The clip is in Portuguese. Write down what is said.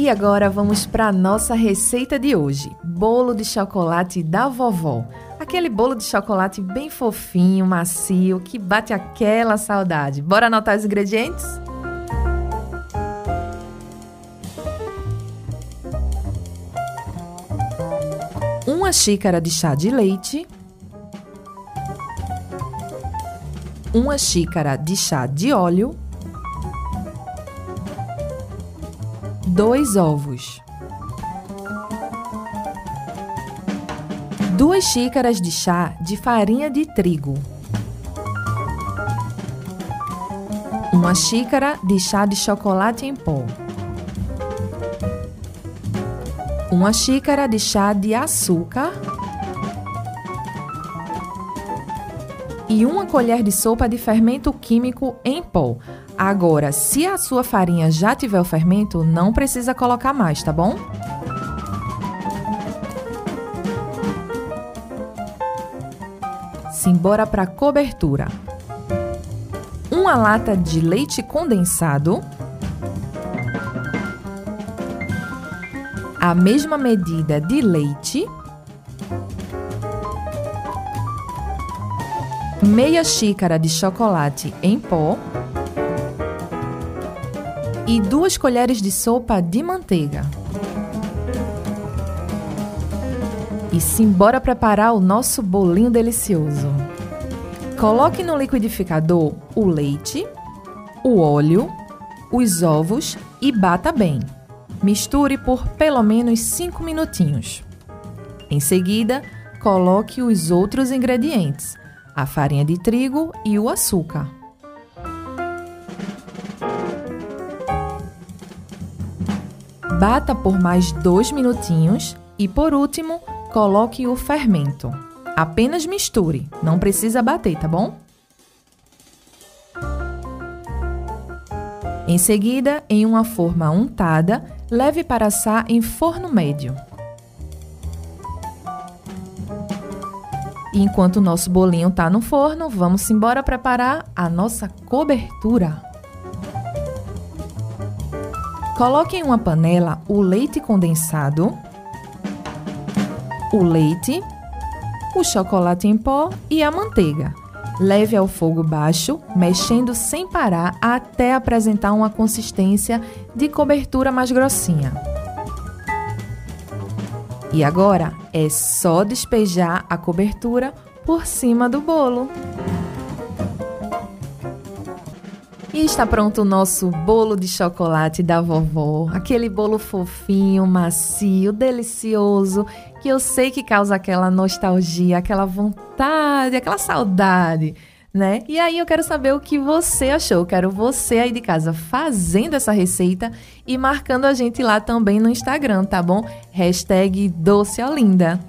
E agora vamos para nossa receita de hoje: bolo de chocolate da vovó. Aquele bolo de chocolate bem fofinho, macio, que bate aquela saudade. Bora anotar os ingredientes? Uma xícara de chá de leite, uma xícara de chá de óleo, dois ovos, duas xícaras de chá de farinha de trigo, uma xícara de chá de chocolate em pó, uma xícara de chá de açúcar e uma colher de sopa de fermento químico em pó. Agora, se a sua farinha já tiver o fermento, não precisa colocar mais, tá bom? Simbora para cobertura. Uma lata de leite condensado. A mesma medida de leite. Meia xícara de chocolate em pó e duas colheres de sopa de manteiga. E simbora preparar o nosso bolinho delicioso. Coloque no liquidificador o leite, o óleo, os ovos e bata bem. Misture por pelo menos 5 minutinhos. Em seguida, coloque os outros ingredientes: a farinha de trigo e o açúcar. Bata por mais dois minutinhos e, por último, coloque o fermento. Apenas misture, não precisa bater, tá bom? Em seguida, em uma forma untada, leve para assar em forno médio. E enquanto o nosso bolinho está no forno, vamos embora preparar a nossa cobertura. Coloque em uma panela o leite condensado, o leite, o chocolate em pó e a manteiga. Leve ao fogo baixo, mexendo sem parar até apresentar uma consistência de cobertura mais grossinha. E agora é só despejar a cobertura por cima do bolo. E está pronto o nosso bolo de chocolate da vovó. Aquele bolo fofinho, macio, delicioso, que eu sei que causa aquela nostalgia, aquela vontade, aquela saudade, né? E aí eu quero saber o que você achou. Quero você aí de casa fazendo essa receita e marcando a gente lá também no Instagram, tá bom? Hashtag Doce Olinda.